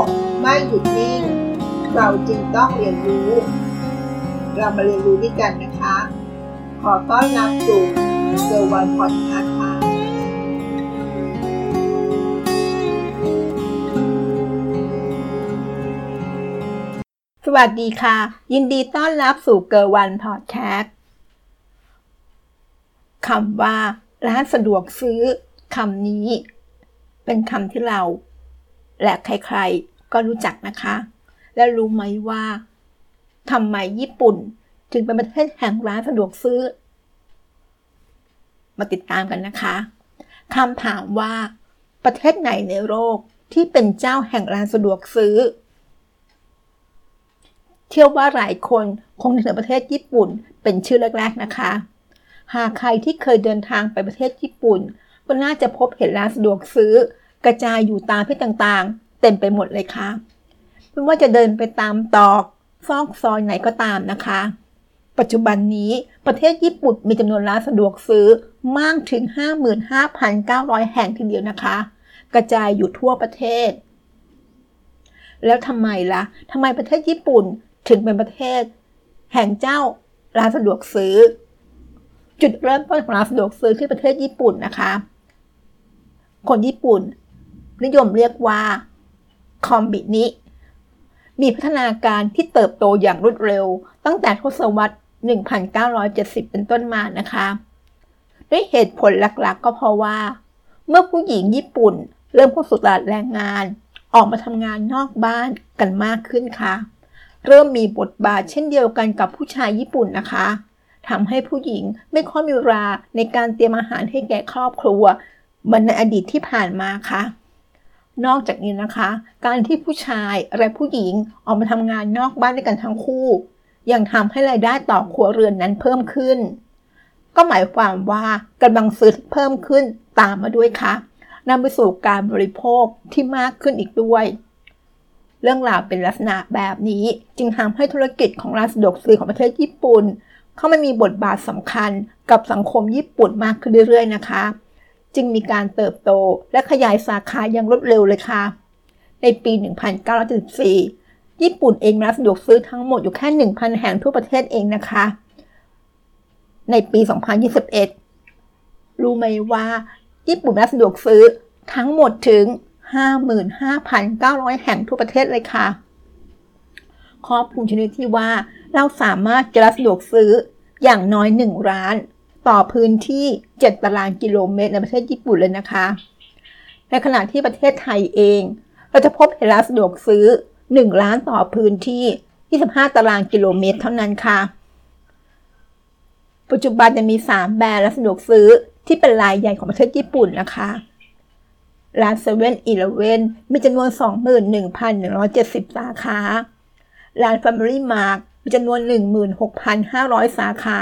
กไม่หยุดนิ่ง เราจึงต้องเรียนรู้ เรามาเรียนรู้ด้วยกันนะคะ ขอต้อนรับสู่เซอร์วันพอดคาส์ค่ะสวัสดีค่ะ ยินดีต้อนรับสู่เกอร์วันพอดแคสต์คำว่าร้านสะดวกซื้อคำนี้ เป็นคำที่เรา และใครๆก็รู้จักนะคะ และรู้ไหมว่าทำไมญี่ปุ่นถึงเป็นประเทศแห่งร้านสะดวกซื้อ มาติดตามกันนะคะคำถามว่า ประเทศไหนในโลกที่เป็นเจ้าแห่งร้านสะดวกซื้อเชื่อว่าหลายคนคงนึกถึงประเทศญี่ปุ่นเป็นชื่อแรก ๆนะคะ หากใครที่เคยเดินทางไปประเทศญี่ปุ่น ก็น่าจะพบเห็นร้านสะดวกซื้อ กระจายอยู่ตามที่ต่างๆ เต็มไปหมดเลยค่ะไม่ว่าจะเดินไปตามตอกซอกซอยไหนก็ตามนะคะ ปัจจุบันนี้ประเทศญี่ปุ่นมีจำนวนร้านสะดวกซื้อมากถึง 55,900 แห่งทีเดียวนะคะ กระจายอยู่ทั่วประเทศ แล้วทำไมละ่ะทำไมประเทศญี่ปุ่นถึงเป็นประเทศ แห่งเจ้าร้านสะดวกซื้อ จุดเริ่มต้นของร้านสะดวกซื้อที่ประเทศญี่ปุ่นนะคะ คนญี่ปุ่น นิยมเรียกว่าคอมบินิมีพัฒนาการที่เติบโตอย่างรวดเร็ว ตั้งแต่ทศวรรษ 1970 เป็นต้นมานะคะ ด้วยเหตุผลหลักๆ ก็เพราะว่า เมื่อผู้หญิงญี่ปุ่น เริ่มเข้าสู่ตลาดแรงงาน ออกมาทำงานนอกบ้านกันมากขึ้นค่ะ เริ่มมีบทบาทเช่นเดียวกันกับผู้ชายญี่ปุ่นนะคะทำให้ผู้หญิงไม่ค่อยมีเวลาในการเตรียมอาหารให้แก่ครอบครัว เหมือนในอดีตที่ผ่านมาค่ะ นอกจากนี้นะคะ การที่ผู้ชายและผู้หญิงออกมาทำงานนอกบ้านด้วยกันทั้งคู่ ยังทำให้รายได้ต่อครัวเรือนนั้นเพิ่มขึ้น ก็หมายความว่ากำลังซื้อเพิ่มขึ้นตามมาด้วยค่ะนำไปสู่การบริโภคที่มากขึ้นอีกด้วย เรื่องราวเป็นลักษณะแบบนี้จึงทำให้ธุรกิจของร้านสะดวกซื้อของประเทศญี่ปุ่น เข้ามามีบทบาทสำคัญกับสังคมญี่ปุ่นมากขึ้นเรื่อยๆนะคะ จึงมีการเติบโตและขยายสาขาอย่างรวดเร็วเลยค่ะ ในปี 1974 ญี่ปุ่นเองร้านสะดวกซื้อทั้งหมดอยู่แค่ 1,000 แห่งทั่วประเทศเองนะคะ ในปี 2021 รู้ไหมว่าญี่ปุ่นร้านสะดวกซื้อทั้งหมดถึง 55,900 แห่งทั่วประเทศเลยค่ะครอบคลุมชนิดที่ว่าเราสามารถจะร้านสะดวกซื้ออย่างน้อย1ร้าน ต่อพื้นที่ 7 ตารางกิโลเมตร ในประเทศญี่ปุ่นเลยนะคะ ในขณะที่ประเทศไทยเอง เราจะพบเห็นร้านสะดวกซื้อ 1 ล้านต่อพื้นที่ 25 ตารางกิโลเมตรเท่านั้นค่ะ ปัจจุบันจะมี 3 แบรนด์ร้านสะดวกซื้อที่เป็นรายใหญ่ของประเทศญี่ปุ่นนะคะร้านเซเว่นอีเลเว่นมีจำนวน 21,170 สาขา ร้าน Family Mart มีจำนวน 16,500 สาขา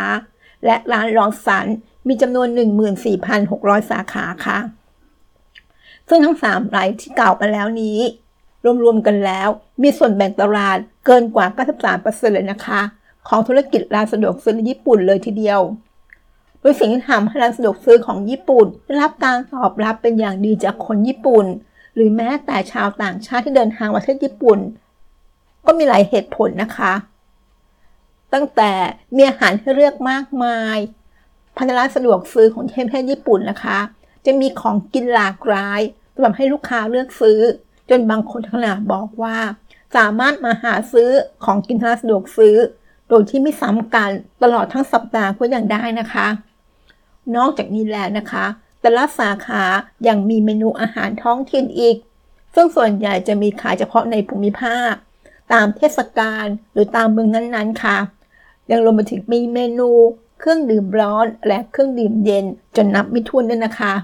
และร้านรองสันมีจำนวน 14,600 สาขาค่ะ ซึ่งทั้ง3รายที่กล่าวไปแล้วนี้ รวมๆกันแล้ว มีส่วนแบ่งตลาดเกินกว่า 93%เลยนะคะ ของธุรกิจร้านสะดวกซื้อในญี่ปุ่นเลยทีเดียว โดยสิ่งที่ทำให้ร้านสะดวกซื้อของญี่ปุ่นได้รับการตอบรับเป็นอย่างดีจากคนญี่ปุ่น หรือแม้แต่ชาวต่างชาติที่เดินทางมาประเทศญี่ปุ่น ก็มีหลายเหตุผลนะคะ ตั้งแต่มีอาหารให้เลือกมากมาย พันร้านสะดวกซื้อของเทมเพศญี่ปุ่นนะคะ จะมีของกินหลากหลายสำหรับให้ลูกค้าเลือกซื้อ จนบางคนขนาดบอกว่า สามารถมาหาซื้อของกินร้านสะดวกซื้อ โดยที่ไม่ซ้ำกันตลอดทั้งสัปดาห์ก็ยังได้นะคะ นอกจากนี้แล้วนะคะ แต่ละสาขายังมีเมนูอาหารท้องถิ่นอีก ซึ่งส่วนใหญ่จะมีขายเฉพาะในภูมิภาค ตามเทศกาลหรือตามเมืองนั้นๆค่ะ ยังรวมไปถึงมีเมนู เครื่องดื่มร้อน และเครื่องดื่มเย็น จนนับไม่ถ้วนด้วยนะคะ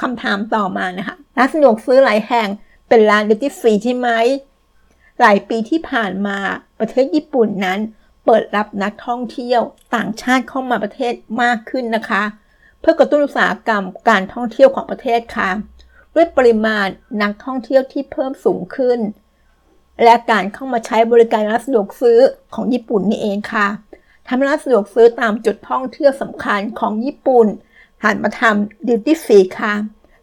คำถามต่อมานะคะร้านสะดวกซื้อหลายแห่งเป็นร้านดิจิฟรีใช่ไหม หลายปีที่ผ่านมาประเทศญี่ปุ่นนั้น เปิดรับนักท่องเที่ยวต่างชาติเข้ามาประเทศมากขึ้นนะคะ เพื่อกระตุ้นอุตสาหกรรมการท่องเที่ยวของประเทศค่ะ ด้วยปริมาณนักท่องเที่ยวที่เพิ่มสูงขึ้น และการเข้ามาใช้บริการร้านสะดวกซื้อของญี่ปุ่นนี่เองค่ะทำร้านสะดวกซื้อตามจุดท่องเที่ยวสำคัญของญี่ปุ่นหันมาทำดิวตี้ฟรีค่ะ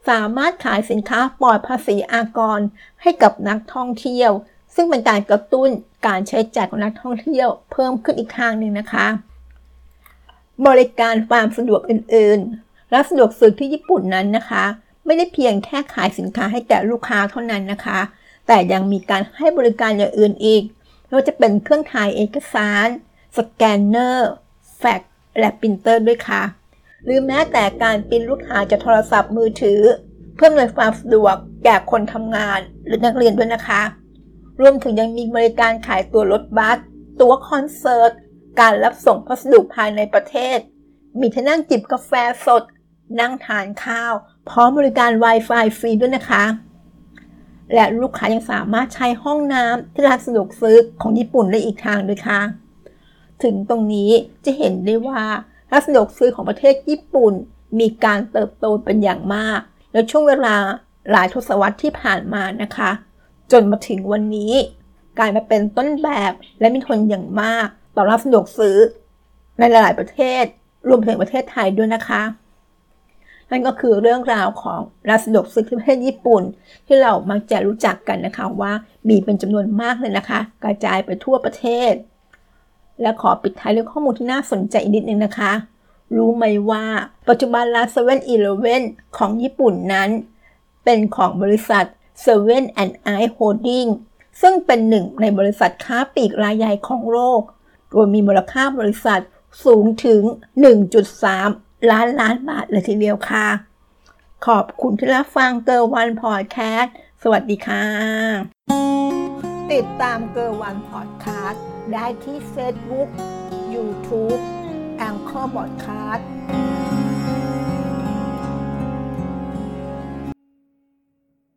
สามารถขายสินค้าปลอดภาษีอากรให้กับนักท่องเที่ยว ซึ่งเป็นการกระตุ้นการใช้จ่ายของนักท่องเที่ยว เพิ่มขึ้นอีกทางหนึ่งนะคะ บริการความสะดวกอื่นๆและสะดวกซื้อที่ญี่ปุ่นนั้นนะคะ ไม่ได้เพียงแค่ขายสินค้าให้แก่ลูกค้าเท่านั้นนะคะ แต่ยังมีการให้บริการอย่างอื่นอีกไม่ว่าจะเป็นเครื่องถ่ายเอกสาร สแกนเนอร์ แฟกซ์และปรินเตอร์ด้วยค่ะ หรือแม้แต่การปรินรูปถ่ายจากโทรศัพท์มือถือ เพื่ออำนวยความสะดวกแก่คนทำงานหรือนักเรียนด้วยนะคะ รวมถึงยังมีบริการขายตั๋วรถบัส ตั๋วคอนเสิร์ต การรับส่งพัสดุภายในประเทศ มีที่นั่งจิบกาแฟสด นั่งทานข้าว พร้อมบริการ Wi-Fi ฟรีด้วยนะคะ และลูกค้ายังสามารถใช้ห้องน้ำที่ร้านสะดวกซื้อของญี่ปุ่นได้อีกทางด้วยค่ะ ถึงตรงนี้จะเห็นได้ว่าร้านสะดวกซื้อของประเทศญี่ปุ่น มีการเติบโตเป็นอย่างมาก ในช่วงเวลาหลายทศวรรษที่ผ่านมานะคะ จนมาถึงวันนี้กลายมาเป็นต้นแบบและมีคนอย่างมาก ต่อร้านสะดวกซื้อในหลาย ๆ ประเทศ รวมถึงประเทศไทยด้วยนะคะ นั่นก็คือเรื่องราวของร้านสะดวกซื้อที่ประเทศญี่ปุ่น ที่เรามักจะรู้จักกันนะคะว่ามีเป็นจำนวนมากเลยนะคะ กระจายไปทั่วประเทศ และขอปิดท้ายด้วยข้อมูลที่น่าสนใจอีกนิดนึงนะคะ รู้ไหมว่าปัจจุบันร้านเซเว่นอีเลเว่นของญี่ปุ่นนั้น เป็นของบริษัท Seven and I Holding ซึ่งเป็นหนึ่งในบริษัทค้าปลีกรายใหญ่ของโลก โดยมีมูลค่าบริษัทสูงถึง 1.3 ล้านล้านบาทเลยทีเดียวค่ะ ขอบคุณที่รับฟังเกอร์วันพอดแคสต์สวัสดีค่ะ ติดตามเกอร์วันพอดแคสต์ได้ที่ Facebook YouTube Anchor พอดแคสต์